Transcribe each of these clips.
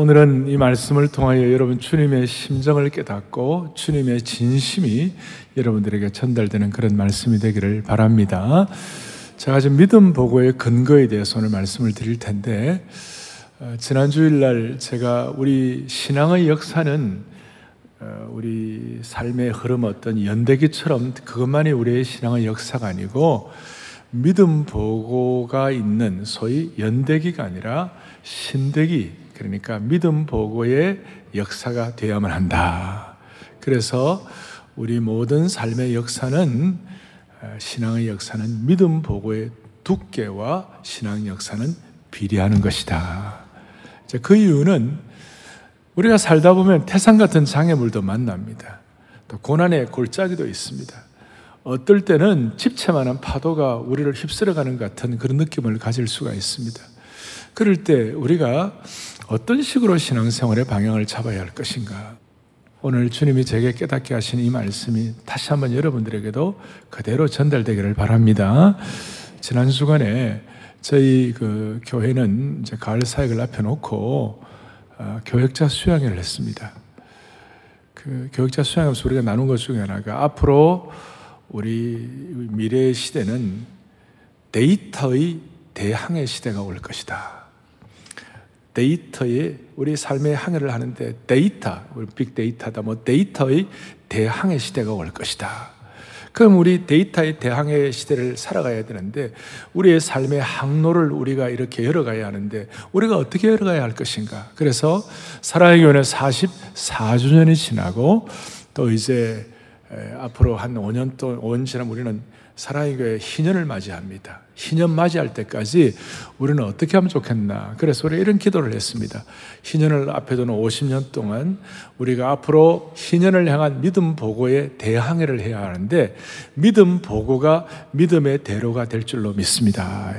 오늘은 이 말씀을 통하여 여러분 주님의 심정을 깨닫고 주님의 진심이 여러분들에게 전달되는 그런 말씀이 되기를 바랍니다. 제가 지금 믿음 보고의 근거에 대해서 오늘 말씀을 드릴 텐데 어, 지난 주일날 제가 우리 신앙의 역사는 어, 우리 삶의 흐름 어떤 연대기처럼 그것만이 우리의 신앙의 역사가 아니고 믿음 보고가 있는 소위 연대기가 아니라 신대기 그러니까 믿음 보고의 역사가 되어야만 한다. 그래서 우리 모든 삶의 역사는 어, 신앙의 역사는 믿음 보고의 두께와 신앙 역사는 비례하는 것이다. 그 이유는 우리가 살다 보면 태산 같은 장애물도 만납니다. 또 고난의 골짜기도 있습니다. 어떨 때는 집채만한 파도가 우리를 휩쓸어가는 같은 그런 느낌을 가질 수가 있습니다. 그럴 때 우리가 어떤 식으로 신앙생활의 방향을 잡아야 할 것인가? 오늘 주님이 제게 깨닫게 하신 이 말씀이 다시 한번 여러분들에게도 그대로 전달되기를 바랍니다. 지난 주간에 저희 그 교회는 이제 가을 사역을 앞에 놓고 어, 교역자 수양회를 했습니다. 그 교역자 수양회에서 우리가 나눈 것 중에 하나가 앞으로 우리 미래의 시대는 데이터의 대항해 시대가 올 것이다. 데이터에 우리 삶의 항해를 하는데 데이터, 우리 빅데이터다, 뭐 데이터의 대항해 시대가 올 것이다. 그럼 우리 데이터의 대항해 시대를 살아가야 되는데 우리의 삶의 항로를 우리가 이렇게 열어가야 하는데 우리가 어떻게 열어가야 할 것인가? 그래서 사랑의 교회 44주년이 지나고 또 이제 앞으로 한 5년 또 5년 지나면 우리는 사랑의 교회 희년을 맞이합니다. 희년 맞이할 때까지 우리는 어떻게 하면 좋겠나. 그래서 우리 이런 기도를 했습니다. 희년을 앞에 두는 50년 동안 우리가 앞으로 희년을 향한 믿음 보고에 대항해를 해야 하는데 믿음 보고가 믿음의 대로가 될 줄로 믿습니다.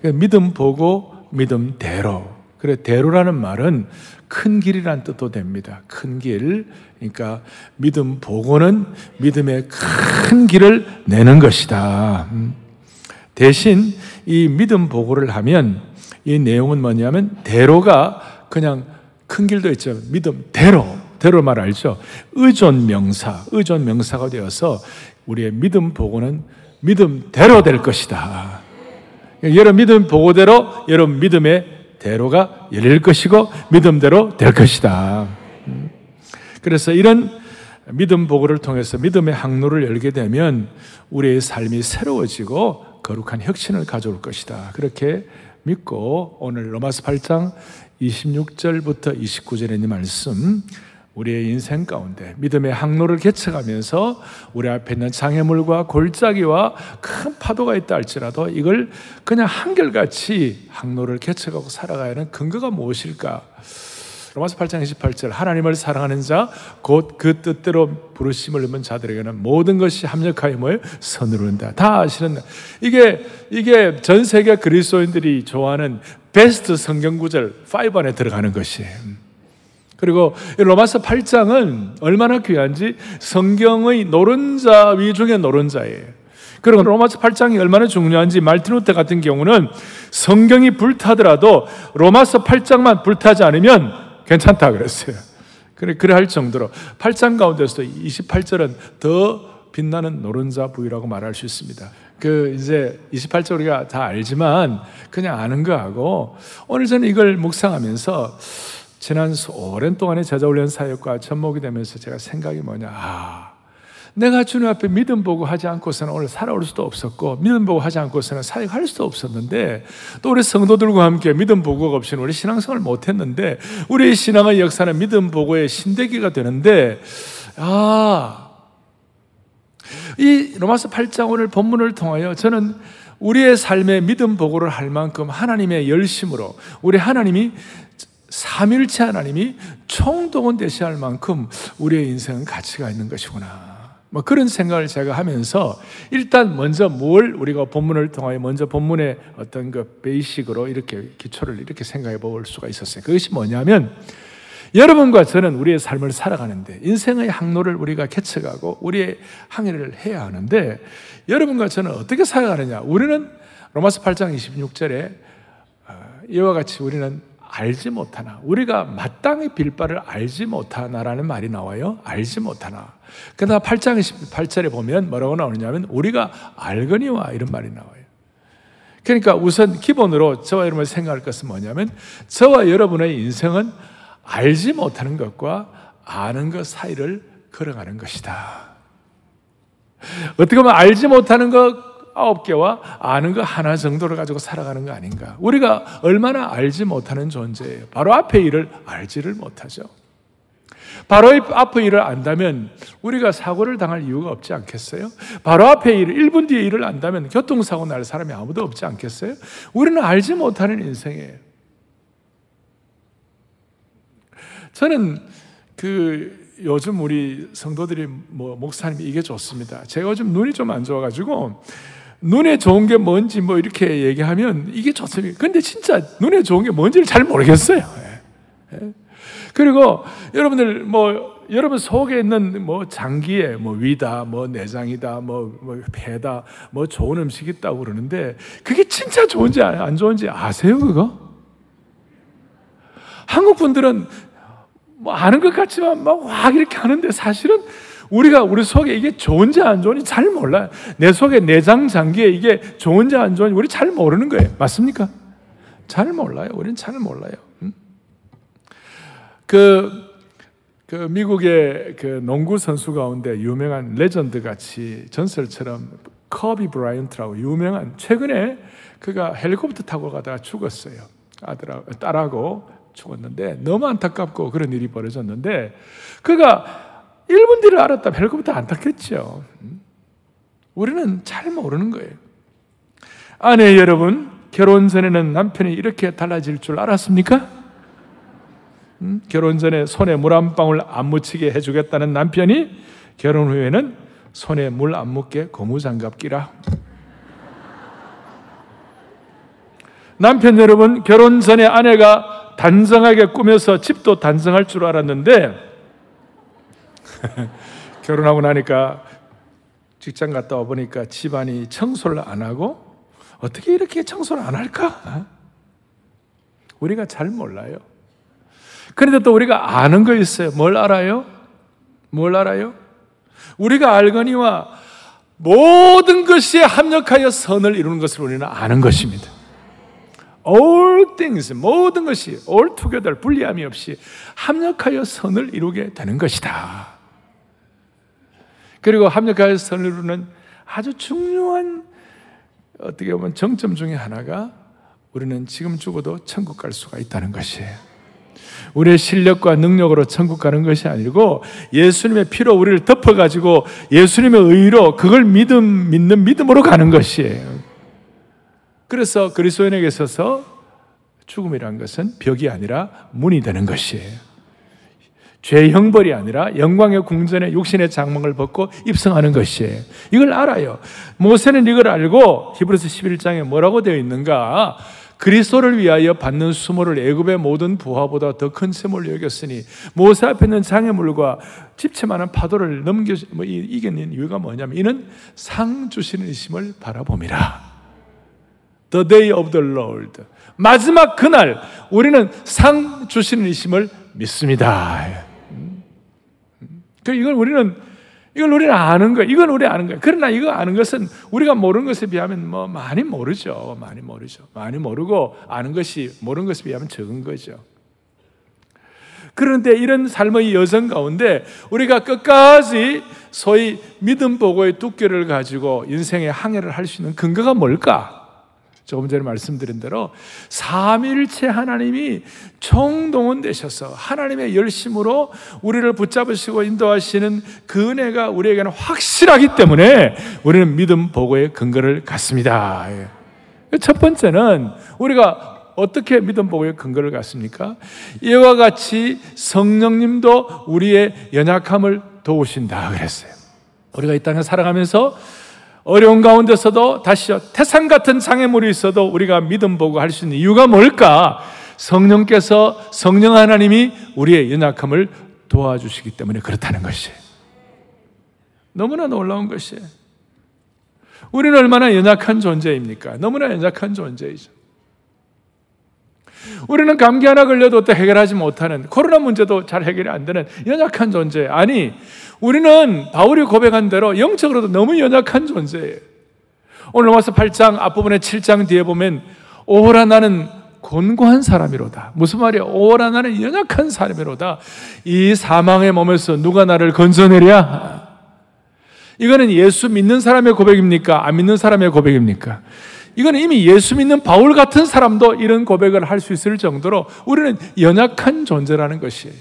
그러니까 믿음 보고 믿음 대로. 그래 대로라는 말은 큰 길이란 뜻도 됩니다. 큰 길. 그러니까 믿음 보고는 믿음의 큰 길을 내는 것이다. 음. 대신 이 믿음 보고를 하면 이 내용은 뭐냐면 대로가 그냥 큰 길도 있죠. 믿음 대로. 대로 말 알죠? 의존 명사, 의존 명사가 되어서 우리의 믿음 보고는 믿음대로 될 것이다. 여러분 믿음 보고대로 여러분 믿음의 대로가 열릴 것이고 믿음대로 될 것이다. 음. 그래서 이런 믿음 보고를 통해서 믿음의 항로를 열게 되면 우리의 삶이 새로워지고 거룩한 혁신을 가져올 것이다. 그렇게 믿고 오늘 로마서 8장 26절부터 29절의 이 말씀 우리의 인생 가운데 믿음의 항로를 개척하면서 우리 앞에 있는 장애물과 골짜기와 큰 파도가 있다 할지라도 이걸 그냥 한결같이 항로를 개척하고 살아가야 하는 근거가 무엇일까? 로마서 8장 28절 하나님을 사랑하는 자 곧 그 뜻대로 부르심을 입은 자들에게는 모든 것이 합력하여 뭘 선으로 한다. 다 아시는 이게 이게 전 세계 그리스도인들이 좋아하는 베스트 성경 구절 5 안에 들어가는 것이에요. 그리고 로마서 8장은 얼마나 귀한지 성경의 노른자 위중의 노른자예요. 그리고 로마서 8장이 얼마나 중요한지 말틴 루테 같은 경우는 성경이 불타더라도 로마서 8장만 불타지 않으면 괜찮다 그랬어요. 그래, 그래 할 정도로 8장 가운데서 28절은 더 빛나는 노른자 부위라고 말할 수 있습니다. 그 이제 28절 우리가 다 알지만 그냥 아는 거하고 오늘 저는 이걸 묵상하면서 지난 오랜 동안의 제자 훈련 사역과 접목이 되면서 제가 생각이 뭐냐. 아, 내가 주님 앞에 믿음 보고 하지 않고서는 오늘 살아올 수도 없었고, 믿음 보고 하지 않고서는 사역할 수도 없었는데, 또 우리 성도들과 함께 믿음 보고가 없이는 우리 신앙생활을 못했는데, 우리의 신앙의 역사는 믿음 보고의 신대기가 되는데, 아, 이 로마서 8장 오늘 본문을 통하여 저는 우리의 삶의 믿음 보고를 할 만큼 하나님의 열심으로 우리 하나님이 삼일체 하나님이 총동원 되셔야 할 만큼 우리의 인생은 가치가 있는 것이구나. 뭐 그런 생각을 제가 하면서 일단 먼저 뭘 우리가 본문을 통하여 먼저 본문의 어떤 그 베이식으로 이렇게 기초를 이렇게 생각해 볼 수가 있었어요. 그것이 뭐냐면 여러분과 저는 우리의 삶을 살아가는데 인생의 항로를 우리가 개척하고 우리의 항해를 해야 하는데 여러분과 저는 어떻게 살아가느냐? 우리는 로마서 8장 26절에 어, 이와 같이 우리는 알지 못하나 우리가 마땅히 빌 바를 알지 못하나라는 말이 나와요. 알지 못하나. 그러나 8장 18절에 보면 뭐라고 나오느냐면 우리가 알거니와 이런 말이 나와요. 그러니까 우선 기본으로 저와 여러분 생각할 것은 뭐냐면 저와 여러분의 인생은 알지 못하는 것과 아는 것 사이를 걸어가는 것이다. 어떻게 보면 알지 못하는 것 아홉 개와 아는 거 하나 정도를 가지고 살아가는 거 아닌가. 우리가 얼마나 알지 못하는 존재예요. 바로 앞의 일을 알지를 못하죠. 바로 앞의 일을 안다면 우리가 사고를 당할 이유가 없지 않겠어요? 바로 앞의 일, 1분 뒤에 일을 안다면 교통사고 날 사람이 아무도 없지 않겠어요? 우리는 알지 못하는 인생이에요. 저는 그 요즘 우리 성도들이 뭐 목사님이 이게 좋습니다. 제가 요즘 눈이 좀 안 좋아가지고 눈에 좋은 게 뭔지 뭐 이렇게 얘기하면 이게 좋습니다. 근데 진짜 눈에 좋은 게 뭔지를 잘 모르겠어요. 예. 예. 그리고 여러분들 뭐 여러분 속에 있는 뭐 장기에 뭐 위다, 뭐 내장이다, 뭐, 뭐 배다, 뭐 좋은 음식 있다고 그러는데 그게 진짜 좋은지 안 좋은지 아세요 그거? 한국 분들은 뭐 아는 것 같지만 막 확 이렇게 하는데 사실은 우리가 우리 속에 이게 좋은지 안 좋은지 잘 몰라요. 내 속에 내장 장기에 이게 좋은지 안 좋은지 우리 잘 모르는 거예요. 맞습니까? 잘 몰라요. 우리는 잘 몰라요. 음? 그, 그 미국의 그 농구 선수 가운데 유명한 레전드 같이 전설처럼 코비 브라이언트라고 유명한 최근에 그가 헬리콥터 타고 가다가 죽었어요. 아들하고 딸하고 죽었는데 너무 안타깝고 그런 일이 벌어졌는데 그가 1분 뒤를 알았다. 헬기부터 안 탔겠죠. 우리는 잘 모르는 거예요. 아내 여러분, 결혼 전에는 남편이 이렇게 달라질 줄 알았습니까? 음? 결혼 전에 손에 물 한 방울 안 묻히게 해주겠다는 남편이 결혼 후에는 손에 물 안 묻게 고무장갑 끼라. 남편 여러분, 결혼 전에 아내가 단정하게 꾸며서 집도 단정할 줄 알았는데 결혼하고 나니까 직장 갔다 와 보니까 집안이 청소를 안 하고 어떻게 이렇게 청소를 안 할까? 어? 우리가 잘 몰라요. 그런데 또 우리가 아는 거 있어요. 뭘 알아요? 뭘 알아요? 우리가 알거니와 모든 것이 합력하여 선을 이루는 것을 우리는 아는 것입니다. All things, 모든 것이 all together, 분리함이 없이 합력하여 선을 이루게 되는 것이다. 그리고 합력하여 선을 이루는 아주 중요한 어떻게 보면 정점 중에 하나가 우리는 지금 죽어도 천국 갈 수가 있다는 것이에요. 우리의 실력과 능력으로 천국 가는 것이 아니고 예수님의 피로 우리를 덮어가지고 예수님의 의로 그걸 믿음, 믿는 믿음으로 가는 것이에요. 그래서 그리스도인에게 있어서 죽음이란 것은 벽이 아니라 문이 되는 것이에요. 죄 형벌이 아니라 영광의 궁전에 육신의 장막을 벗고 입성하는 것이에요. 이걸 알아요. 모세는 이걸 알고 히브리서 11장에 뭐라고 되어 있는가? 그리스도를 위하여 받는 수모를 애굽의 모든 부하보다 더 큰 셈을 여겼으니 모세 앞에 있는 장애물과 집채만한 파도를 넘겨 뭐 이겨낸 이유가 뭐냐면 이는 상 주시는 이심을 바라봄이라. The day of the Lord. 마지막 그날 우리는 상 주시는 이심을 믿습니다. 그 이걸 우리는 이걸 우리는 아는 거예요. 이건 우리 아는 거예요. 그러나 이거 아는 것은 우리가 모르는 것에 비하면 뭐 많이 모르죠. 많이 모르죠. 많이 모르고 아는 것이 모르는 것에 비하면 적은 거죠. 그런데 이런 삶의 여정 가운데 우리가 끝까지 소위 믿음 보고의 두께를 가지고 인생의 항해를 할 수 있는 근거가 뭘까? 조금 전에 말씀드린 대로 삼일체 하나님이 총동원 되셔서 하나님의 열심으로 우리를 붙잡으시고 인도하시는 그 은혜가 우리에게는 확실하기 때문에 우리는 믿음 보고의 근거를 갖습니다. 예. 첫 번째는 우리가 어떻게 믿음 보고의 근거를 갖습니까? 이와 같이 성령님도 우리의 연약함을 도우신다 그랬어요. 우리가 이 땅에 살아가면서 어려운 가운데서도 다시요 태산 같은 장애물이 있어도 우리가 믿음 보고 할 수 있는 이유가 뭘까? 성령께서 성령 하나님이 우리의 연약함을 도와주시기 때문에 그렇다는 것이 너무나 놀라운 것이 우리는 얼마나 연약한 존재입니까? 너무나 연약한 존재이죠. 우리는 감기 하나 걸려도 또 해결하지 못하는 코로나 문제도 잘 해결이 안 되는 연약한 존재. 아니, 우리는 바울이 고백한 대로 영적으로도 너무 연약한 존재예요. 오늘 와서 8장 앞부분에 7장 뒤에 보면 오호라 나는 곤고한 사람이로다. 무슨 말이야? 오호라 나는 연약한 사람이로다. 이 사망의 몸에서 누가 나를 건져내랴? 이거는 예수 믿는 사람의 고백입니까? 안 믿는 사람의 고백입니까? 이거는 이미 예수 믿는 바울 같은 사람도 이런 고백을 할 수 있을 정도로 우리는 연약한 존재라는 것이에요.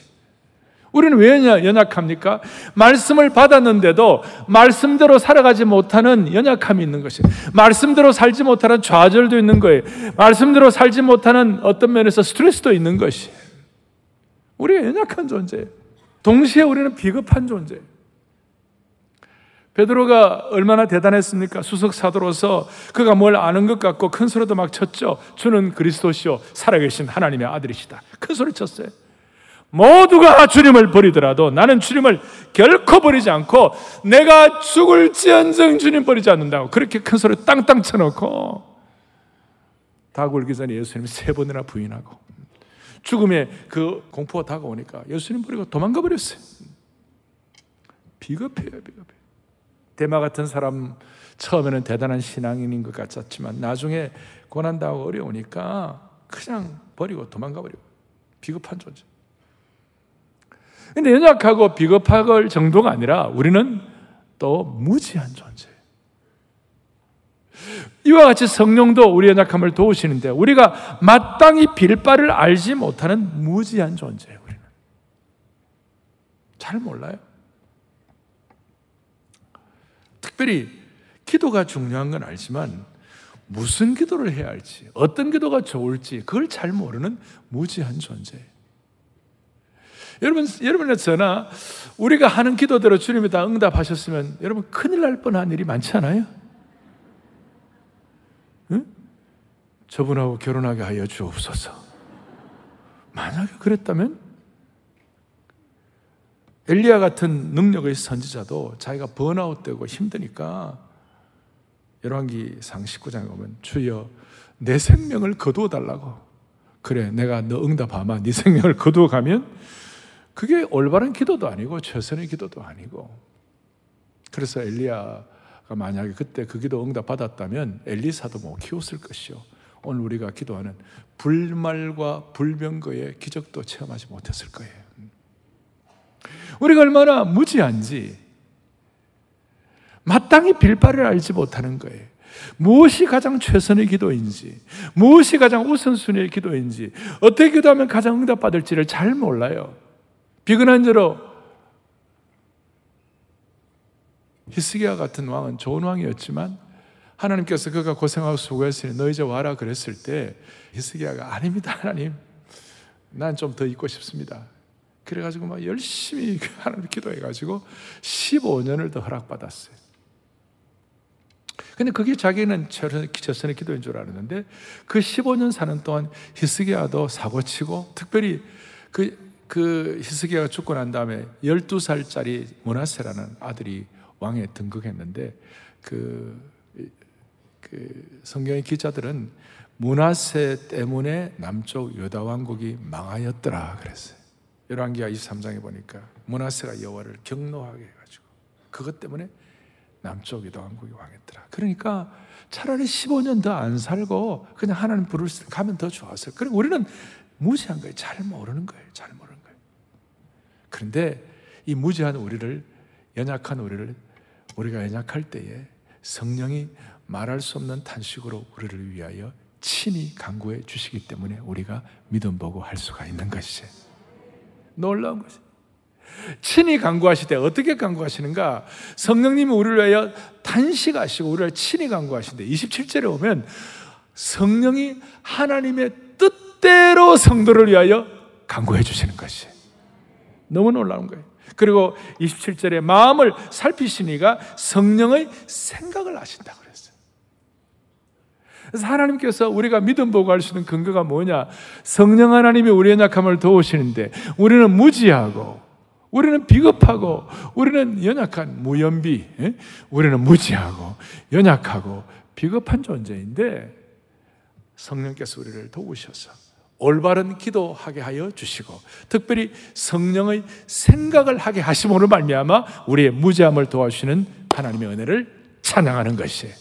우리는 왜 연약합니까? 말씀을 받았는데도 말씀대로 살아가지 못하는 연약함이 있는 것이에요. 말씀대로 살지 못하는 좌절도 있는 거예요. 말씀대로 살지 못하는 어떤 면에서 스트레스도 있는 것이에요. 우리가 연약한 존재예요. 동시에 우리는 비겁한 존재예요. 베드로가 얼마나 대단했습니까? 수석 사도로서 그가 뭘 아는 것 같고 큰 소리도 막 쳤죠. 주는 그리스도시요 살아계신 하나님의 아들이시다. 큰 소리 쳤어요. 모두가 주님을 버리더라도 나는 주님을 결코 버리지 않고 내가 죽을지언정 주님 버리지 않는다고 그렇게 큰 소리 땅땅 쳐놓고 다 굴기 전에 예수님 세 번이나 부인하고 죽음의 그 공포가 다가오니까 예수님 버리고 도망가 버렸어요. 비겁해요, 비겁해. 대마 같은 사람 처음에는 대단한 신앙인인 것 같았지만 나중에 고난당하고 어려우니까 그냥 버리고 도망가 버리고 비겁한 존재. 근데 연약하고 비겁할 정도가 아니라 우리는 또 무지한 존재. 이와 같이 성령도 우리 연약함을 도우시는데 우리가 마땅히 빌 바를 알지 못하는 무지한 존재예요, 우리는. 잘 몰라요. 특별히 기도가 중요한 건 알지만 무슨 기도를 해야 할지, 어떤 기도가 좋을지 그걸 잘 모르는 무지한 존재. 여러분, 여러분의 전화 우리가 하는 기도대로 주님이 다 응답하셨으면 여러분 큰일 날 뻔한 일이 많지 않아요? 응? 저분하고 결혼하게 하여 주옵소서. 만약에 그랬다면 엘리야 같은 능력의 선지자도 자기가 번아웃되고 힘드니까 열왕기상 19장에 보면 주여 내 생명을 거두어 달라고. 그래 내가 너 응답하마. 네 생명을 거두어 가면 그게 올바른 기도도 아니고 최선의 기도도 아니고. 그래서 엘리야가 만약에 그때 그 기도 응답 받았다면 엘리사도 못 키웠을 것이요. 오늘 우리가 기도하는 불말과 불병거의 기적도 체험하지 못했을 거예요 우리가 얼마나 무지한지 마땅히 빌 바를 알지 못하는 거예요. 무엇이 가장 최선의 기도인지, 무엇이 가장 우선순위의 기도인지, 어떻게 기도하면 가장 응답받을지를 잘 몰라요. 비근한 저로 히스기야 같은 왕은 좋은 왕이었지만 하나님께서 그가 고생하고 수고했으니 너 이제 와라 그랬을 때 히스기야가 아닙니다 하나님 난 좀 더 있고 싶습니다 그래가지고 막 열심히 하나님 기도해가지고 15년을 더 허락받았어요. 근데 그게 자기는 최선의 기도인 줄 알았는데 그 15년 사는 동안 히스기야도 사고치고 특별히 그, 그 히스기야가 죽고 난 다음에 12살짜리 모나세라는 아들이 왕에 등극했는데 그, 그 성경의 기자들은 문하세 때문에 남쪽 유다 왕국이 망하였더라 그랬어요. 열왕기하 23장에 보니까 문하세가 여호와를 경노하게 해가지고 그것 때문에 남쪽 유다 왕국이 왕했더라. 그러니까 차라리 15년 더 안 살고 그냥 하나님 부를 때 가면 더 좋았어요. 그리고 우리는 무지한 거예요. 잘 모르는 거예요. 잘 모르는 거예요. 그런데 이 무지한 우리를 연약한 우리를 우리가 연약할 때에 성령이 말할 수 없는 탄식으로 우리를 위하여 친히 강구해 주시기 때문에 우리가 믿음 보고 할 수가 있는 것이죠. 놀라운 것이. 친히 강구하시되 어떻게 강구하시는가? 성령님이 우리를 위하여 단식하시고 우리를 친히 강구하신데 27절에 보면 성령이 하나님의 뜻대로 성도를 위하여 강구해 주시는 것이 너무 놀라운 거예요. 그리고 27절에 마음을 살피시니가 성령의 생각을 하신다 그랬어요. 그래서 하나님께서 우리가 믿음 보고 할 수 있는 근거가 뭐냐? 성령 하나님이 우리의 약함을 도우시는데 우리는 무지하고 우리는 비겁하고 우리는 연약한 무연비, 예? 우리는 무지하고 연약하고 비겁한 존재인데 성령께서 우리를 도우셔서 올바른 기도하게 하여 주시고 특별히 성령의 생각을 하게 하심으로 말미암아 우리의 무죄함을 도와주시는 하나님의 은혜를 찬양하는 것이에요.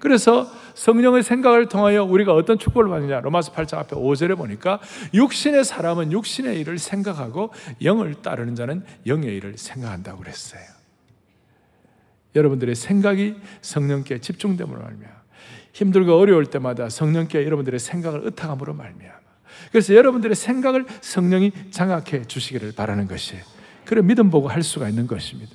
그래서 성령의 생각을 통하여 우리가 어떤 축복을 받느냐 로마서 8장 앞에 5절에 보니까 육신의 사람은 육신의 일을 생각하고 영을 따르는 자는 영의 일을 생각한다고 그랬어요. 여러분들의 생각이 성령께 집중됨으로 말미암아 힘들고 어려울 때마다 성령께 여러분들의 생각을 의탁함으로 말미암아 그래서 여러분들의 생각을 성령이 장악해 주시기를 바라는 것이에요. 그래 믿음 보고 할 수가 있는 것입니다.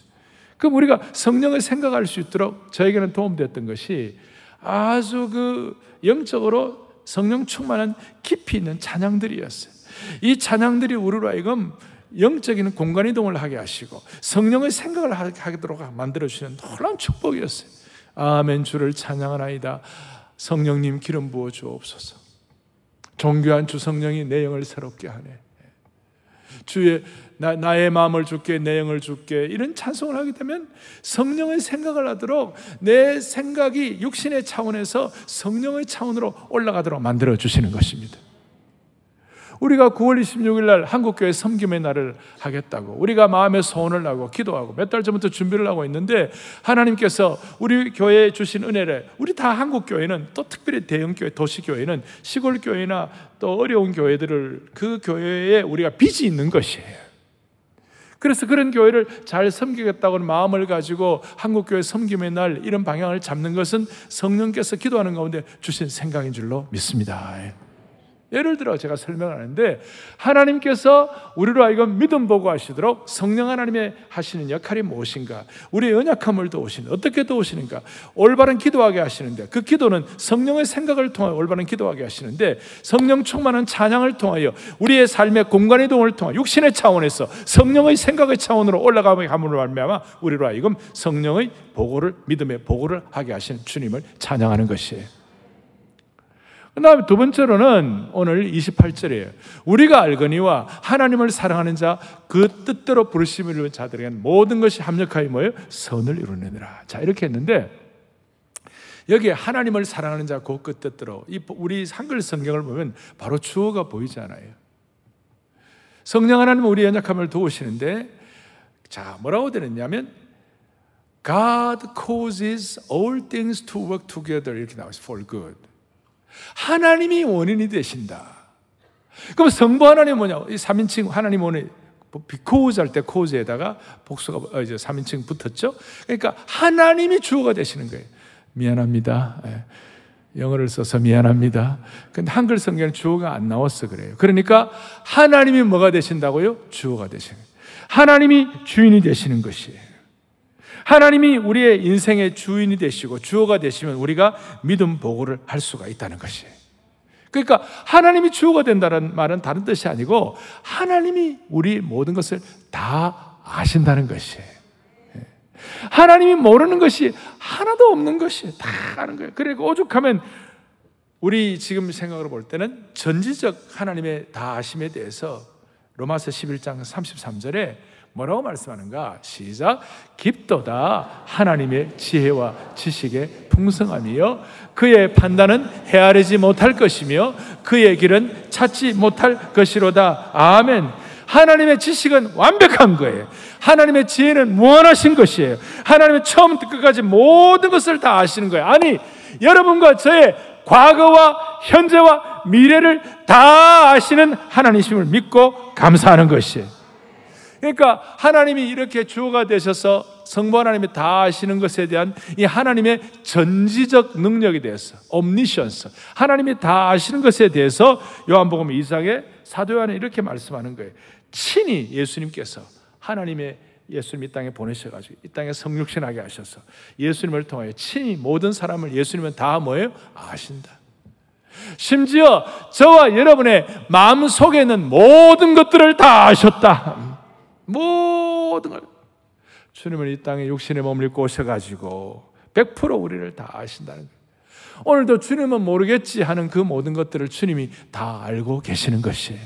그럼 우리가 성령을 생각할 수 있도록 저에게는 도움되었던 것이 아주 그 영적으로 성령 충만한 깊이 있는 찬양들이었어요. 이 찬양들이 우리로 하여금 영적인 공간 이동을 하게 하시고 성령의 생각을 하도록 만들어 주시는 놀라운 축복이었어요. 아멘 주를 찬양하나이다. 성령님 기름 부어 주옵소서. 존귀한 주 성령이 내 영을 새롭게 하네. 주의 나, 나의 마음을 줄게 내 영을 줄게 이런 찬송을 하게 되면 성령의 생각을 하도록 내 생각이 육신의 차원에서 성령의 차원으로 올라가도록 만들어 주시는 것입니다. 우리가 9월 26일 날 한국교회 섬김의 날을 하겠다고 우리가 마음의 소원을 하고 기도하고 몇 달 전부터 준비를 하고 있는데 하나님께서 우리 교회에 주신 은혜를 우리 다 한국교회는 또 특별히 대형교회, 도시교회는 시골교회나 또 어려운 교회들을 그 교회에 우리가 빚이 있는 것이에요. 그래서 그런 교회를 잘 섬기겠다고 는 마음을 가지고 한국교회 섬김의 날 이런 방향을 잡는 것은 성령께서 기도하는 가운데 주신 생각인 줄로 믿습니다. 예를 들어 제가 설명하는데 하나님께서 우리로 하여금 믿음 보고 하시도록 성령 하나님의 하시는 역할이 무엇인가? 우리의 연약함을 도우시는 어떻게 도우시는가? 올바른 기도하게 하시는데 그 기도는 성령의 생각을 통하여 올바른 기도하게 하시는데 성령 충만한 찬양을 통하여 우리의 삶의 공간 이동을 통하 육신의 차원에서 성령의 생각의 차원으로 올라가게 함으로 말미암아 우리로 하여금 성령의 보고를 믿음의 보고를 하게 하신 주님을 찬양하는 것이에요. 그 다음에 두 번째로는 오늘 28절이에요. 우리가 알거니와 하나님을 사랑하는 자, 그 뜻대로 부르심을 이루는 자들에게는 모든 것이 합력하여 뭐예요? 선을 이루느니라. 자, 이렇게 했는데, 여기에 하나님을 사랑하는 자, 그 뜻대로, 이 우리 한글 성경을 보면 바로 주어가 보이잖아요. 성령 하나님은 우리 연약함을 도우시는데, 자, 뭐라고 되느냐면, God causes all things to work together 이렇게 나와있어요. For good. 하나님이 원인이 되신다. 그럼 성부 하나님 뭐냐? 이 3인칭 하나님 원인 비코즈 할 때 코즈에다가 복수가 어, 이제 3인칭 붙었죠. 그러니까 하나님이 주어가 되시는 거예요. 미안합니다. 예. 영어를 써서 미안합니다. 근데 한글 성경은 주어가 안 나왔어 그래요. 그러니까 하나님이 뭐가 되신다고요? 주어가 되시는 거예요. 하나님이 주인이 되시는 것이에요. 하나님이 우리의 인생의 주인이 되시고 주어가 되시면 우리가 믿음 보고를 할 수가 있다는 것이에요. 그러니까 하나님이 주어가 된다는 말은 다른 뜻이 아니고 하나님이 우리 모든 것을 다 아신다는 것이에요. 예. 하나님이 모르는 것이 하나도 없는 것이 다 아는 거예요. 그리고 오죽하면 우리 지금 생각으로 볼 때는 전지적 하나님의 다 아심에 대해서 로마서 11장 33절에 뭐라고 말씀하는가? 시작. 깊도다 하나님의 지혜와 지식의 풍성함이요. 그의 판단은 헤아리지 못할 것이며 그의 길은 찾지 못할 것이로다. 아멘. 하나님의 지식은 완벽한 거예요. 하나님의 지혜는 무한하신 것이에요. 하나님의 처음부터 끝까지 모든 것을 다 아시는 거예요. 아니, 여러분과 저의 과거와 현재와 미래를 다 아시는 하나님심을 믿고 감사하는 것이에요. 그러니까 하나님이 이렇게 주어가 되셔서 성부 하나님이 다 아시는 것에 대한 이 하나님의 전지적 능력에 대해서 옴니션스 하나님이 다 아시는 것에 대해서 요한복음 2장에 사도 요한은 이렇게 말씀하는 거예요. 친히 예수님께서 하나님의 예수님 이 땅에 보내셔가지고 이 땅에 성육신하게 하셔서 예수님을 통하여 친히 모든 사람을 예수님은 다 뭐예요? 아신다. 심지어 저와 여러분의 마음 속에 있는 모든 것들을 다 아셨다. 모든 걸 주님은 이 땅에 몸을 입고 오셔가지고 100% 우리를 다 아신다는 거예요. 오늘도 주님은 모르겠지 하는 그 모든 것들을 주님이 다 알고 계시는 것이에요.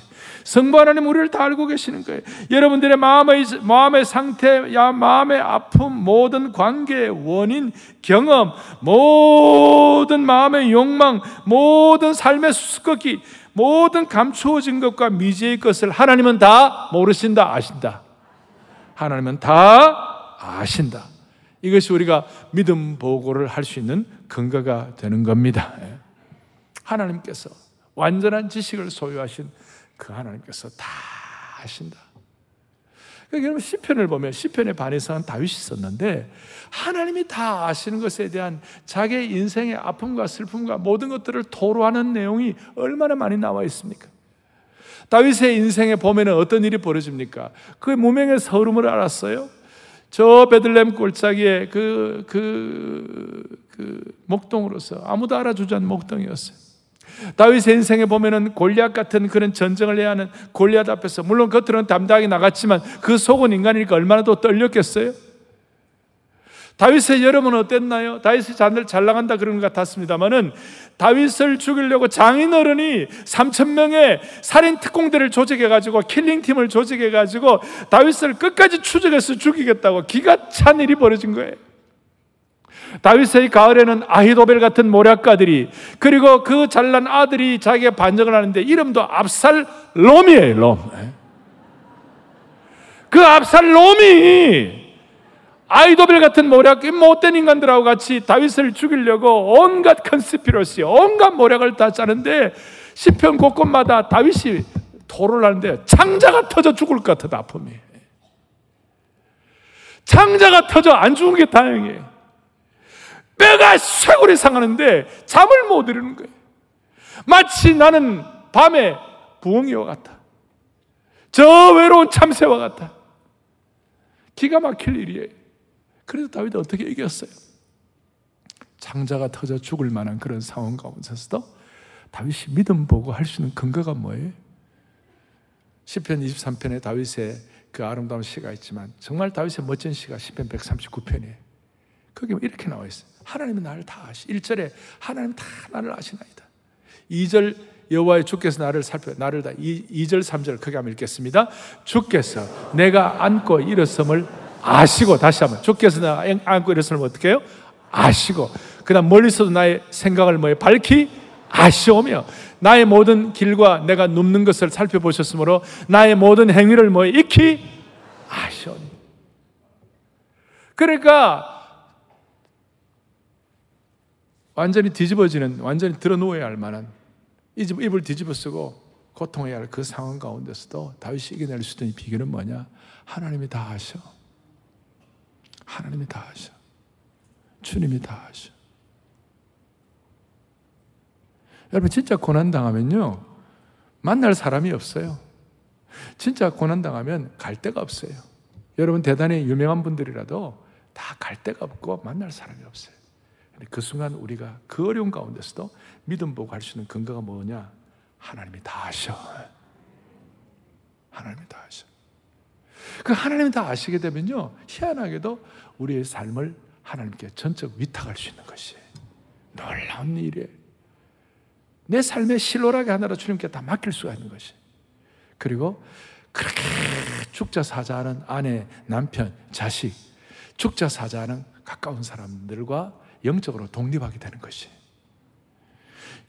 성부 하나님 우리를 다 알고 계시는 거예요. 여러분들의 마음의 마음의 상태, 야 마음의 아픔, 모든 관계의 원인, 경험, 모든 마음의 욕망, 모든 삶의 수수께끼, 모든 감추어진 것과 미지의 것을 하나님은 다 모르신다, 아신다. 하나님은 다 아신다. 이것이 우리가 믿음 보고를 할 수 있는 근거가 되는 겁니다. 예. 하나님께서 완전한 지식을 소유하신 그 하나님께서 다 아신다. 그러니까 여러분 시편을 보면 시편의 반에서는 다윗이 썼는데 하나님이 다 아시는 것에 대한 자기의 인생의 아픔과 슬픔과 모든 것들을 토로하는 내용이 얼마나 많이 나와 있습니까? 다윗의 인생에 보면은 어떤 일이 벌어집니까? 그 무명의 서름을 알았어요. 저 베들렘 골짜기에 그, 그, 그 목동으로서 아무도 알아주지 않는 목동이었어요. 다윗의 인생에 보면은 골리앗 같은 그런 전쟁을 해야 하는 골리앗 앞에서 물론 겉으로는 담대하게 나갔지만 그 속은 인간이니까 얼마나 더 떨렸겠어요? 다윗의 여름은 어땠나요? 다윗이 잔들 잘 나간다 그런 것 같았습니다만은 다윗을 죽이려고 장인어른이 3천 명의 살인 특공대를 조직해 가지고 killing 팀을 조직해 가지고 다윗을 끝까지 추적해서 죽이겠다고 기가 찬 일이 벌어진 거예요. 다윗의 가을에는 아히도벨 같은 모략가들이 그리고 그 잘난 아들이 자기가 반정을 하는데 이름도 압살롬이에요. 롬. 그 압살롬이 아이도벨 같은 모략, 못된 인간들하고 같이 다윗을 죽이려고 온갖 컨스피러시, 온갖 모략을 다 짜는데 시편 곳곳마다 다윗이 토를 하는데 창자가 터져 죽을 것 같아도 아픔이. 창자가 터져 안 죽은 게 다행이에요. 뼈가 쇠골이 상하는데 잠을 못 이루는 거예요. 마치 나는 밤에 부엉이와 같아. 저 외로운 참새와 같아. 기가 막힐 일이에요. 그래서 다윗이 어떻게 이겼어요? 장자가 터져 죽을 만한 그런 상황 가운데서도 다윗이 믿음 보고 할 수 있는 근거가 뭐예요? 시편 23편에 다윗의 그 아름다운 시가 있지만 정말 다윗의 멋진 시가 시편 139편이에요. 거기 이렇게 나와 있어요. 하나님은 나를 다 아시. 1절에 하나님 다 나를 아시나이다. 2절 여호와의 주께서 나를 살펴 나를 다 2, 절 3절 크게 한번 읽겠습니다. 주께서 내가 안고 일어섬을 아시고 다시 한번 주께서 나 안고 일어서면 어떻게 해요? 아시고 그다음 멀리서도 나의 생각을 뭐에 밝히 아시오며 나의 모든 길과 내가 눕는 것을 살펴보셨으므로 나의 모든 행위를 뭐에 익히 아시오니 그러니까 완전히 뒤집어지는 완전히 드러누워야 할 만한 입을 뒤집어 쓰고 고통해야 할 그 상황 가운데서도 다윗이 이겨낼 수 있는 비결은 뭐냐? 하나님이 다 아셔. 하나님이 다 하셔. 주님이 다 하셔. 여러분, 진짜 고난당하면요, 만날 사람이 없어요. 진짜 고난당하면 갈 데가 없어요. 여러분, 대단히 유명한 분들이라도 다 갈 데가 없고 만날 사람이 없어요. 그 순간 우리가 그 어려운 가운데서도 믿음 보고 할 수 있는 근거가 뭐냐? 하나님이 다 하셔. 하나님이 다 하셔. 그 하나님이 다 아시게 되면요, 희한하게도 우리의 삶을 하나님께 전적 위탁할 수 있는 것이 놀라운 일이에요. 내 삶의 실로라기 하나로 주님께 다 맡길 수가 있는 것이. 그리고 그렇게 죽자 사자하는 아내, 남편, 자식, 죽자 사자하는 가까운 사람들과 영적으로 독립하게 되는 것이.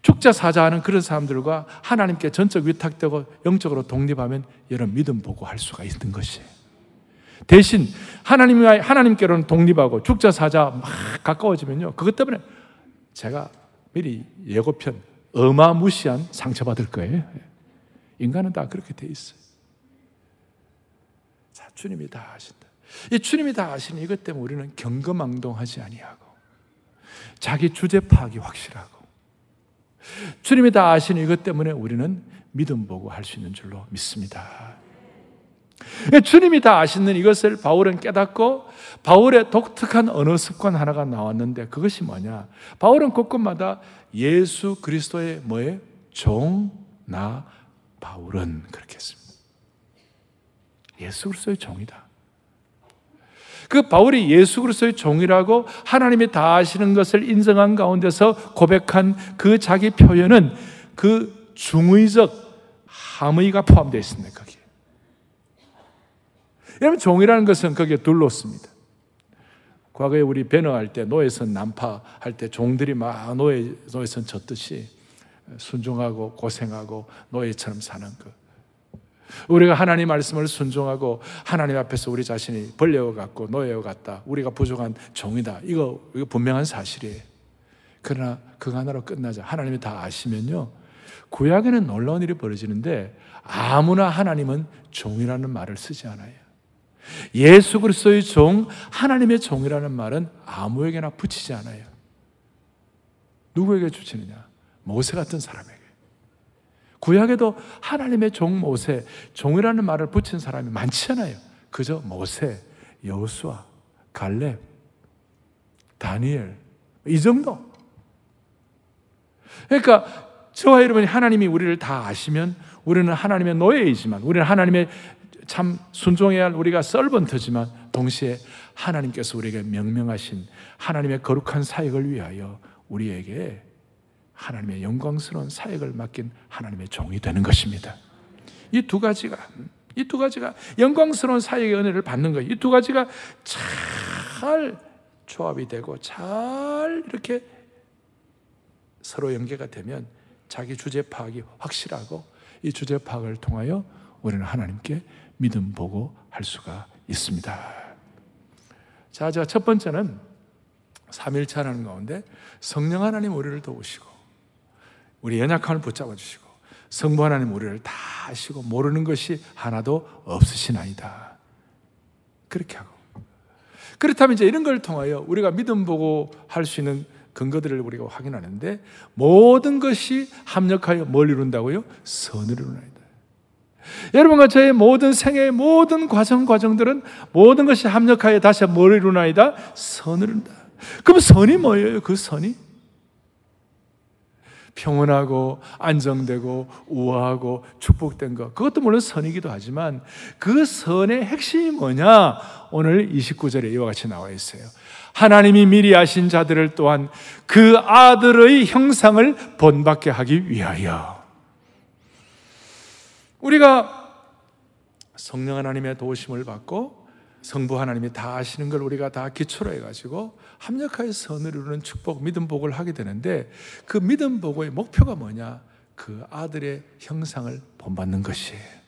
죽자 사자하는 그런 사람들과 하나님께 전적 위탁되고 영적으로 독립하면 여러분 믿음 보고 할 수가 있는 것이. 대신 하나님 하나님께로는 독립하고 죽자 사자 막 가까워지면요. 그것 때문에 제가 미리 예고편 어마무시한 상처받을 거예요. 인간은 다 그렇게 돼 있어요. 자, 주님이 다 아신다. 이 주님이 다 아시는 이것 때문에 우리는 경거망동하지 아니하고 자기 주제 파악이 확실하고 주님이 다 아시는 이것 때문에 우리는 믿음 보고 할 수 있는 줄로 믿습니다. 주님이 다 아시는 이것을 바울은 깨닫고 바울의 독특한 언어 습관 하나가 나왔는데 그것이 뭐냐? 바울은 곳곳마다 예수 그리스도의 뭐에 종 나 바울은 그렇게 했습니다. 예수 그리스도의 종이다. 그 바울이 예수 그리스도의 종이라고 하나님이 다 아시는 것을 인정한 가운데서 고백한 그 자기 표현은 그 중의적 함의가 포함되어 있습니다. 거기. 여러분 종이라는 것은 거기에 둘렀습니다. 과거에 우리 배너할 때 노예선 난파할 때 종들이 막 노예 노예선 졌듯이 순종하고 고생하고 노예처럼 사는 것. 우리가 하나님 말씀을 순종하고 하나님 앞에서 우리 자신이 벌레와 같고 노예와 같다. 우리가 부족한 종이다. 이거, 이거 분명한 사실이에요. 그러나 그거 하나로 끝나자. 하나님이 다 아시면요. 구약에는 놀라운 일이 벌어지는데 아무나 하나님은 종이라는 말을 쓰지 않아요. 예수 그리스도의 종, 하나님의 종이라는 말은 아무에게나 붙이지 않아요. 누구에게 주치느냐? 모세 같은 사람에게. 구약에도 하나님의 종 모세, 종이라는 말을 붙인 사람이 많지 않아요. 그저 모세, 여수아, 갈렙, 다니엘 이 정도. 그러니까 저와 여러분이 하나님이 우리를 다 아시면 우리는 하나님의 노예이지만 우리는 하나님의 참 순종해야 할 우리가 썰번트지만 동시에 하나님께서 우리에게 명명하신 하나님의 거룩한 사역을 위하여 우리에게 하나님의 영광스러운 사역을 맡긴 하나님의 종이 되는 것입니다. 이 두 가지가 이 두 가지가 영광스러운 사역의 은혜를 받는 것. 이두 가지가 잘 조합이 되고 잘 이렇게 서로 연계가 되면 자기 주제 파악이 확실하고 이 주제 파악을 통하여 우리는 하나님께 믿음 보고 할 수가 있습니다. 자, 자, 첫 번째는 삼일차라는 가운데 성령 하나님 우리를 도우시고 우리 연약함을 붙잡아 주시고 성부 하나님 우리를 다 아시고 모르는 것이 하나도 없으시나이다. 그렇게 하고 그렇다면 이제 이런 걸 통하여 우리가 믿음 보고 할 수 있는 근거들을 우리가 확인하는데 모든 것이 합력하여 뭘 이룬다고요? 선을 이루나이다. 여러분과 저의 모든 생애의 모든 과정 과정들은 모든 것이 합력하여 다시 뭘 이루나이다? 선을 이룬다. 그럼 선이 뭐예요? 그 선이? 평온하고 안정되고 우아하고 축복된 것. 그것도 물론 선이기도 하지만 그 선의 핵심이 뭐냐? 오늘 29절에 이와 같이 나와 있어요. 하나님이 미리 아신 자들을 또한 그 아들의 형상을 본받게 하기 위하여. 우리가 성령 하나님의 도우심을 받고 성부 하나님이 다 아시는 걸 우리가 다 기초로 해가지고 합력하여 선을 이루는 축복, 믿음 복을 하게 되는데 그 믿음 복의 목표가 뭐냐? 그 아들의 형상을 본받는 것이에요.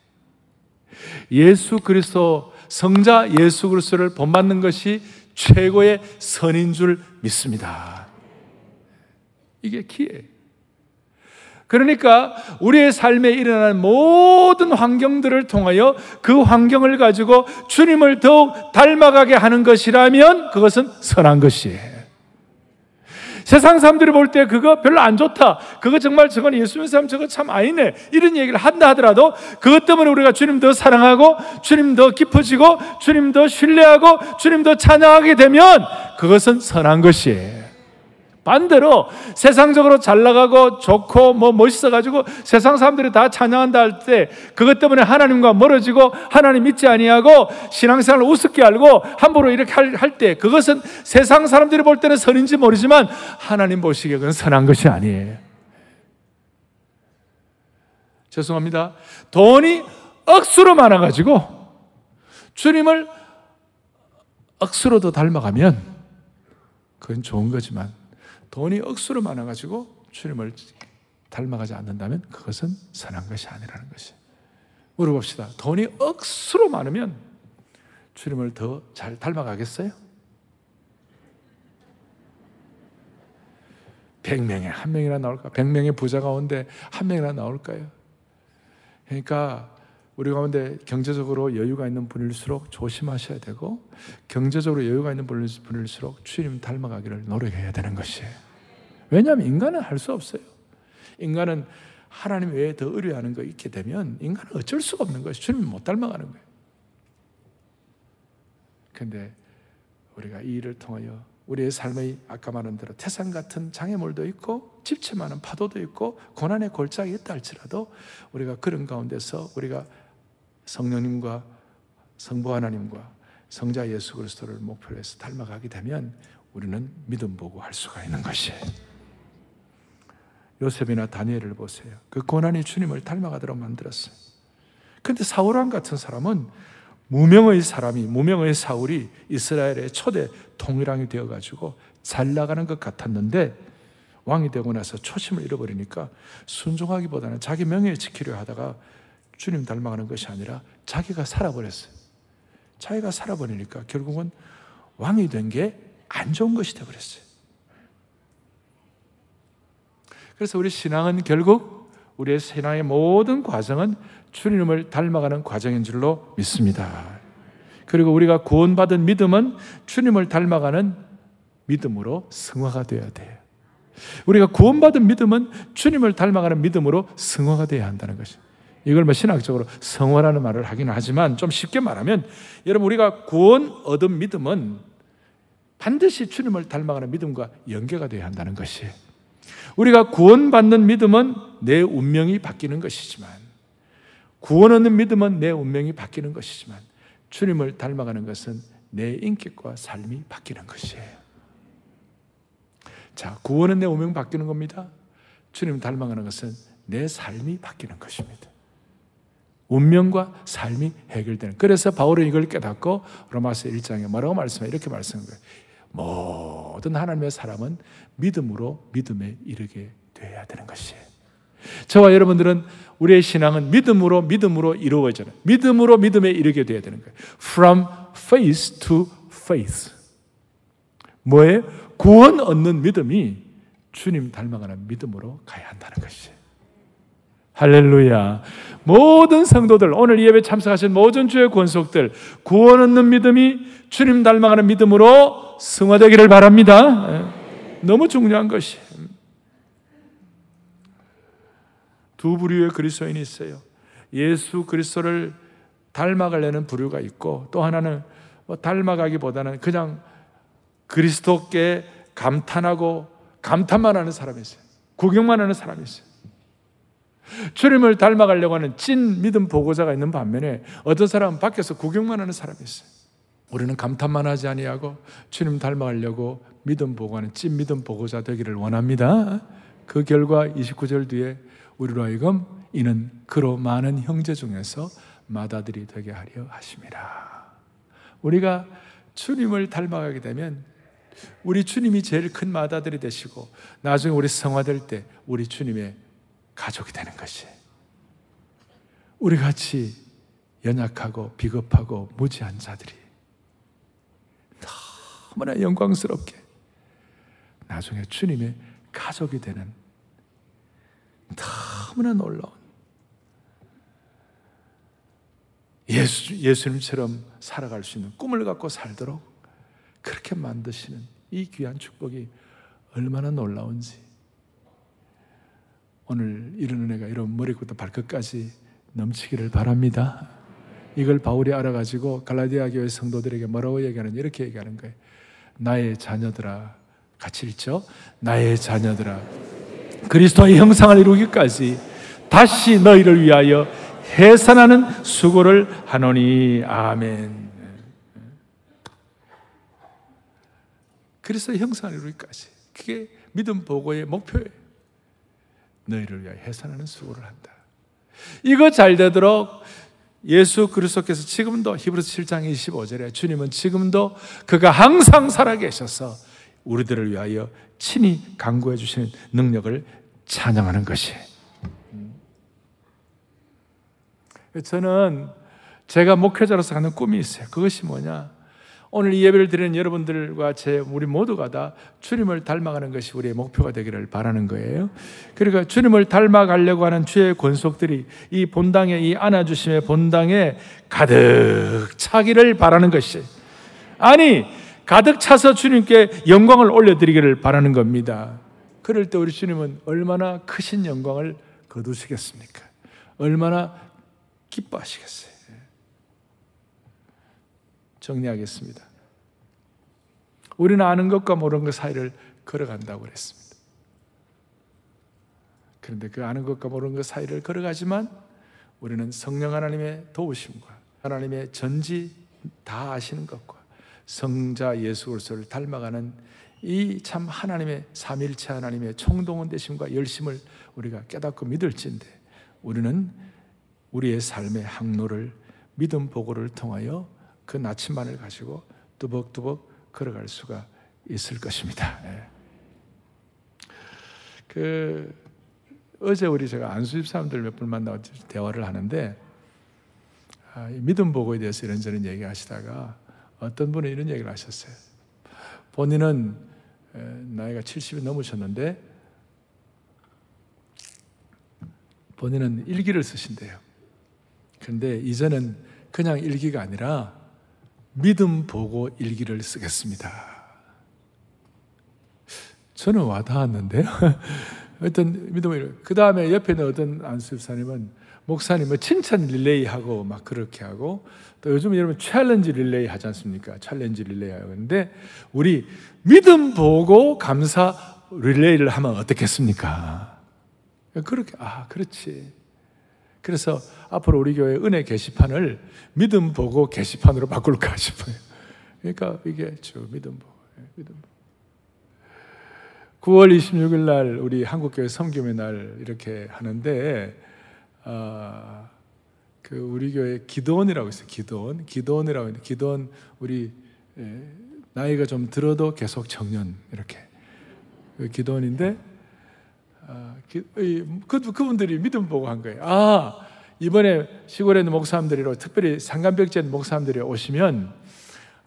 예수 그리스도 성자 예수 그리스도를 본받는 것이 최고의 선인 줄 믿습니다. 이게 기회예요. 그러니까 우리의 삶에 일어나는 모든 환경들을 통하여 그 환경을 가지고 주님을 더욱 닮아가게 하는 것이라면 그것은 선한 것이에요. 세상 사람들이 볼 때 그거 별로 안 좋다. 그거 정말 저건 예수 믿는 사람 저거 참 아니네. 이런 얘기를 한다 하더라도 그것 때문에 우리가 주님 더 사랑하고 주님 더 깊어지고 주님 더 신뢰하고 주님 더 찬양하게 되면 그것은 선한 것이에요. 반대로 세상적으로 잘 나가고 좋고 뭐 멋있어가지고 세상 사람들이 다 찬양한다 할 때 그것 때문에 하나님과 멀어지고 하나님 믿지 아니하고 신앙생활을 우습게 알고 함부로 이렇게 할 때 그것은 세상 사람들이 볼 때는 선인지 모르지만 하나님 보시기에 그건 선한 것이 아니에요. 죄송합니다. 돈이 억수로 많아가지고 주님을 억수로도 닮아가면 그건 좋은 거지만 돈이 억수로 많아가지고 주님을 닮아가지 않는다면 그것은 선한 것이 아니라는 것이. 물어봅시다. 돈이 억수로 많으면 주님을 더 잘 닮아가겠어요? 100명에 한 명이나 나올까? 100명의 부자 가운데 한 명이나 나올까요? 그러니까 우리 가운데 경제적으로 여유가 있는 분일수록 조심하셔야 되고 경제적으로 여유가 있는 분일수록 주님 닮아가기를 노력해야 되는 것이에요. 왜냐하면 인간은 할 수 없어요. 인간은 하나님 외에 더 의뢰하는 거 있게 되면 인간은 어쩔 수가 없는 거예요. 주님 못 닮아가는 거예요. 근데 우리가 이 일을 통하여 우리의 삶의 아까 말한 대로 태산 같은 장애물도 있고 집체 많은 파도도 있고 고난의 골짜기 있다 할지라도 우리가 그런 가운데서 우리가 성령님과 성부 하나님과 성자 예수 그리스도를 목표로 해서 닮아가게 되면 우리는 믿음 보고 할 수가 있는 것이에요. 요셉이나 다니엘을 보세요. 그 고난이 주님을 닮아가도록 만들었어요. 근데 사울왕 같은 사람은 무명의 사람이 무명의 사울이 이스라엘의 초대 통일왕이 되어 가지고 잘 나가는 것 같았는데 왕이 되고 나서 초심을 잃어버리니까 순종하기보다는 자기 명예를 지키려 하다가 주님 닮아가는 것이 아니라 자기가 살아버렸어요. 자기가 살아버리니까 결국은 왕이 된 게 안 좋은 것이 되어버렸어요. 그래서 우리 신앙은 결국 우리의 신앙의 모든 과정은 주님을 닮아가는 과정인 줄로 믿습니다. 그리고 우리가 구원받은 믿음은 주님을 닮아가는 믿음으로 승화가 되어야 돼요. 우리가 구원받은 믿음은 주님을 닮아가는 믿음으로 승화가 되어야 한다는 것이. 이걸 뭐 신학적으로 성화라는 말을 하기는 하지만 좀 쉽게 말하면 여러분 우리가 구원 얻은 믿음은 반드시 주님을 닮아가는 믿음과 연계가 되어야 한다는 것이. 우리가 구원받는 믿음은 내 운명이 바뀌는 것이지만 구원 얻는 믿음은 내 운명이 바뀌는 것이지만 주님을 닮아가는 것은 내 인격과 삶이 바뀌는 것이에요. 자, 구원은 내 운명 바뀌는 겁니다. 주님 닮아가는 것은 내 삶이 바뀌는 것입니다. 운명과 삶이 해결되는. 그래서 바울은 이걸 깨닫고 로마서 1장에 뭐라고 말씀해? 이렇게 말씀한 거예요. 모든 하나님의 사람은 믿음으로 믿음에 이르게 되어야 되는 것이에요. 저와 여러분들은 우리의 신앙은 믿음으로 믿음으로 이루어져요. 믿음으로 믿음에 이르게 되어야 되는 거예요. From faith to faith. 뭐에 구원 얻는 믿음이 주님 닮아가는 믿음으로 가야 한다는 것이에요. 할렐루야. 모든 성도들, 오늘 예배 참석하신 모든 주의 권속들, 구원 얻는 믿음이 주님 닮아가는 믿음으로 승화되기를 바랍니다. 예. 너무 중요한 것이. 두 부류의 그리스도인이 있어요. 예수 그리스도를 닮아가려는 부류가 있고 또 하나는 뭐 닮아가기보다는 그냥 그리스도께 감탄하고 감탄만 하는 사람이 있어요. 구경만 하는 사람이 있어요. 주님을 닮아가려고 하는 찐 믿음 보고자가 있는 반면에 어떤 사람은 밖에서 구경만 하는 사람이 있어요. 우리는 감탄만 하지 아니하고 주님 닮아가려고 믿음 보고하는 찐 믿음 보고자 되기를 원합니다. 그 결과 29절 뒤에 우리로 하여금 이는 그로 많은 형제 중에서 마다들이 되게 하려 하심이라. 우리가 주님을 닮아가게 되면 우리 주님이 제일 큰 마다들이 되시고 나중에 우리 성화될 때 우리 주님의 가족이 되는 것이. 우리 같이 연약하고 비겁하고 무지한 자들이 너무나 영광스럽게 나중에 주님의 가족이 되는 너무나 놀라운 예수, 예수님처럼 살아갈 수 있는 꿈을 갖고 살도록 그렇게 만드시는 이 귀한 축복이 얼마나 놀라운지 오늘 이런 은혜가 이런 머리부터 발끝까지 넘치기를 바랍니다. 이걸 바울이 알아가지고 갈라디아 교회 성도들에게 뭐라고 얘기하는 이렇게 얘기하는 거예요. 나의 자녀들아 같이 읽죠. 나의 자녀들아 그리스도의 형상을 이루기까지 다시 너희를 위하여 해산하는 수고를 하노니 아멘. 그래서 형상을 이루기까지. 그게 믿음 보고의 목표예요. 너희를 위하여 해산하는 수고를 한다. 이거 잘 되도록 예수 그리스도께서 지금도 히브리서 7장 25절에 주님은 지금도 그가 항상 살아계셔서 우리들을 위하여 친히 강구해 주시는 능력을 찬양하는 것이. 저는 제가 목회자로서 가는 꿈이 있어요. 그것이 뭐냐? 오늘 이 예배를 드리는 여러분들과 제 우리 모두가 다 주님을 닮아가는 것이 우리의 목표가 되기를 바라는 거예요. 그러니까 주님을 닮아가려고 하는 주의 권속들이 이 본당에 이 안아주심의 본당에 가득 차기를 바라는 것이 아니 가득 차서 주님께 영광을 올려드리기를 바라는 겁니다. 그럴 때 우리 주님은 얼마나 크신 영광을 거두시겠습니까? 얼마나 기뻐하시겠어요? 정리하겠습니다. 우리는 아는 것과 모르는 것 사이를 걸어간다고 그랬습니다. 그런데 그 아는 것과 모르는 것 사이를 걸어가지만 우리는 성령 하나님의 도우심과 하나님의 전지 다 아시는 것과 성자 예수 그리스도를 닮아가는 이 참 하나님의 삼일체 하나님의 총동원 되심과 열심을 우리가 깨닫고 믿을진데 우리는 우리의 삶의 항로를 믿음 보고를 통하여 그 나침반을 가지고 뚜벅뚜벅 걸어갈 수가 있을 것입니다. 예. 그 어제 우리 제가 안수집 사람들 몇 분 만나고 대화를 하는데 아, 믿음 보고에 대해서 이런저런 얘기하시다가 어떤 분은 이런 얘기를 하셨어요. 본인은 나이가 70이 넘으셨는데 본인은 일기를 쓰신대요. 그런데 이제는 그냥 일기가 아니라 믿음 보고 일기를 쓰겠습니다. 저는 와닿았는데요. 어떤 믿음을 그 다음에 옆에 있는 어떤 안수집사님은 목사님은 칭찬 릴레이 하고 막 그렇게 하고 또 요즘 여러분 챌린지 릴레이 하지 않습니까? 챌린지 릴레이 하는데 우리 믿음 보고 감사 릴레이를 하면 어떻겠습니까? 그렇게 아 그렇지. 그래서 앞으로 우리 교회 은혜 게시판을 믿음 보고 게시판으로 바꿀까 싶어요. 그러니까 이게 주 믿음 보고 예, 믿음 보고. 9월 26일 날 우리 한국교회 성김의 날 이렇게 하는데 어, 그 우리 교회 기도원이라고 있어요. 기도원, 기도원이라고 있는데 기도원 우리 예, 나이가 좀 들어도 계속 청년 이렇게 그 기도원인데 어, 그, 그분들이 믿음 보고 한 거예요. 아 이번에 시골에 있는 목사님들이로 특별히 상간백제 목사님들이 오시면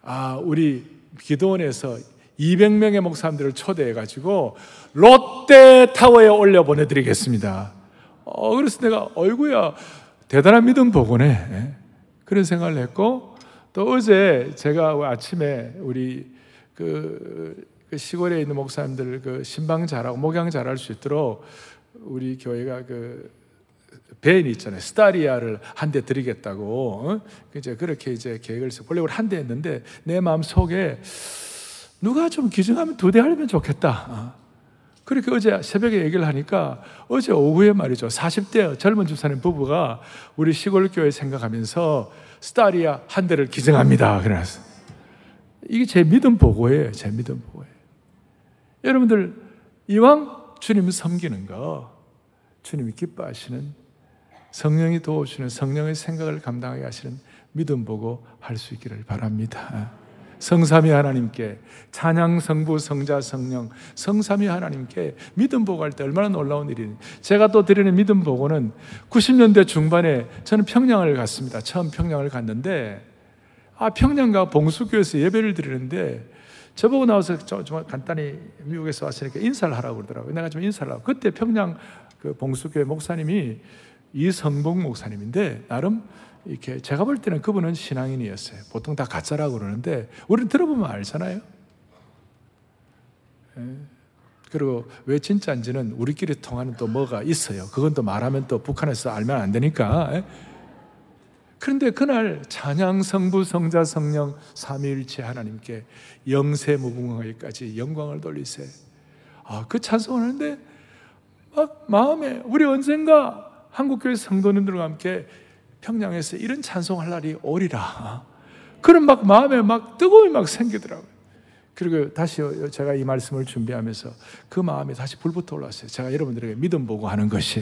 아 우리 기도원에서 200명의 목사님들을 초대해 가지고 롯데 타워에 올려 보내드리겠습니다. 어, 그래서 내가 어이구야 대단한 믿음 보고네 예. 그런 생각을 했고 또 어제 제가 아침에 우리 그, 그 시골에 있는 목사님들 그 신방 잘하고 목양 잘할 수 있도록 우리 교회가 그 벤이 있잖아요. 스타리아를 한 대 드리겠다고. 어? 이제 그렇게 이제 계획을 해서 원래 우리 한 대 했는데 내 마음 속에 누가 좀 기증하면 두 대 하면 좋겠다. 어? 그렇게 어제 새벽에 얘기를 하니까 어제 오후에 말이죠. 40대 젊은 집사님 부부가 우리 시골 교회 생각하면서 스타리아 한 대를 기증합니다. 그래서 이게 제 믿음 보고예요. 제 믿음 보고예요. 여러분들 이왕 주님 섬기는 거 주님이 기뻐하시는 성령이 도우시는 성령의 생각을 감당하게 하시는 믿음 보고 할 수 있기를 바랍니다. 성삼위 하나님께 찬양 성부 성자 성령 성삼위 하나님께 믿음 보고할 때 얼마나 놀라운 일이 제가 또 드리는 믿음 보고는 90년대 중반에 저는 평양을 갔습니다. 처음 평양을 갔는데 아 평양과 봉수교에서 예배를 드리는데 저보고 나와서 좀 간단히 미국에서 왔으니까 인사를 하라고 그러더라고요. 내가 좀 인사를 하고 그때 평양 그 봉수교회 목사님이 이성봉 목사님인데 나름 이렇게 제가 볼 때는 그분은 신앙인이었어요. 보통 다 가짜라고 그러는데 우리는 들어보면 알잖아요. 예. 그리고 왜 진짜인지는 우리끼리 통하는 또 뭐가 있어요. 그건 또 말하면 또 북한에서 알면 안 되니까. 예. 그런데 그날 찬양 성부 성자 성령 삼위일체 하나님께 영세 무궁하게까지 영광을 돌리세. 아, 그 찬송을 하는데 막 마음에 우리 언젠가 한국교회 성도님들과 함께 평양에서 이런 찬송할 날이 오리라. 그런 막 마음에 막 뜨거움이 막 생기더라고요. 그리고 다시 제가 이 말씀을 준비하면서 그 마음이 다시 불붙어 올랐어요. 제가 여러분들에게 믿음 보고 하는 것이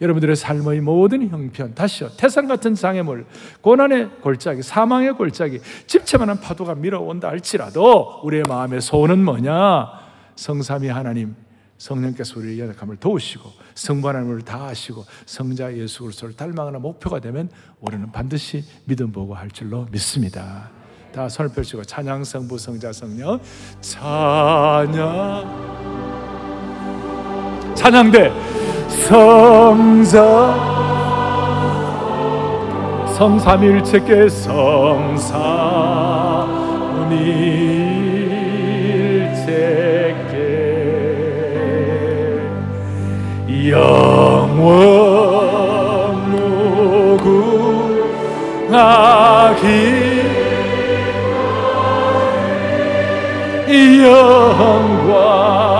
여러분들의 삶의 모든 형편, 다시요. 태산 같은 장애물, 고난의 골짜기, 사망의 골짜기, 집채만한 파도가 밀어온다 할지라도 우리의 마음의 소원은 뭐냐? 성삼위 하나님, 성령께서 우리의 연약함을 도우시고 성부 하나님을 다 아시고 성자 예수 그리스도를 닮아가는 목표가 되면 우리는 반드시 믿음 보고 할 줄로 믿습니다. 다 손을 펼치고 찬양 성부 성자 성령 찬양 찬양대 성자. 성삼일체께 성삼일체께 영원 무궁하기 영광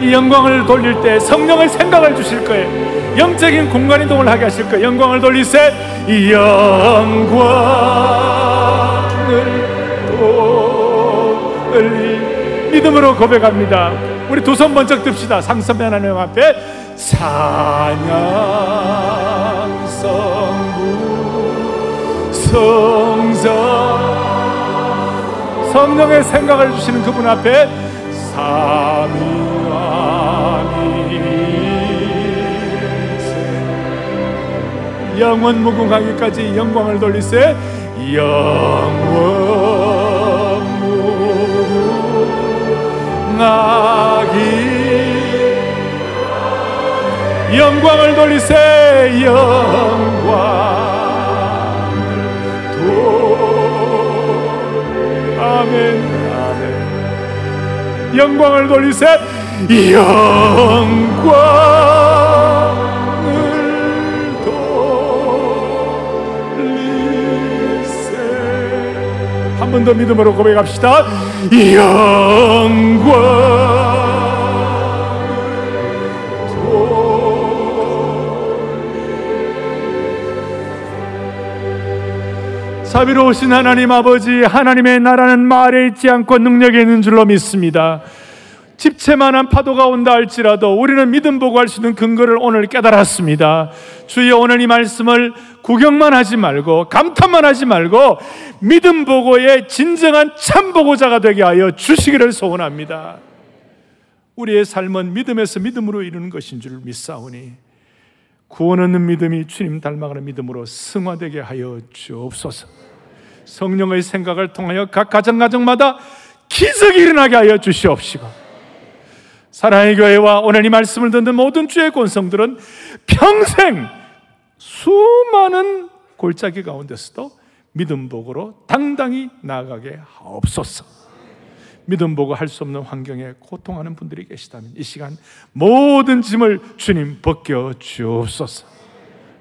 이 영광을 돌릴 때 성령의 생각을 주실 거예요. 영적인 공간 이동을 하게 하실 거예요. 영광을 돌리세. 이 영광을 돌리. 믿음으로 고백합니다. 우리 두 손 번쩍 듭시다. 상선 하나님 앞에 찬양 성부 성자. 성령의 생각을 주시는 그분 앞에 삼위 영원 무궁하기까지 영광을 돌리세. 영원 무궁하기. 영광을 돌리세. 영광 아멘. 아멘. 영광을 돌리세. 영광 한 번 더 믿음으로 고백합시다 영광 자비로우신 하나님 아버지, 하나님의 나라는 말에 있지 않고 능력에 있는 줄로 믿습니다. 집채만한 파도가 온다 할지라도 우리는 믿음 보고 할 수 있는 근거를 오늘 깨달았습니다. 주여 오늘 이 말씀을 구경만 하지 말고 감탄만 하지 말고 믿음 보고의 진정한 참 보고자가 되게 하여 주시기를 소원합니다. 우리의 삶은 믿음에서 믿음으로 이루는 것인 줄 믿사오니 구원 얻는 믿음이 주님 닮아가는 믿음으로 승화되게 하여 주옵소서. 성령의 생각을 통하여 각 가정 가정마다 기적이 일어나게 하여 주시옵시고 사랑의 교회와 오늘 이 말씀을 듣는 모든 주의 권성들은 평생 수많은 골짜기 가운데서도 믿음 복으로 당당히 나아가게 하옵소서. 믿음 보고 할 수 없는 환경에 고통하는 분들이 계시다면 이 시간 모든 짐을 주님 벗겨 주옵소서.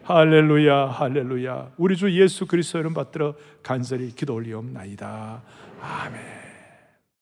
할렐루야, 할렐루야. 우리 주 예수 그리스도 이름 받들어 간절히 기도 올리옵나이다. 아멘.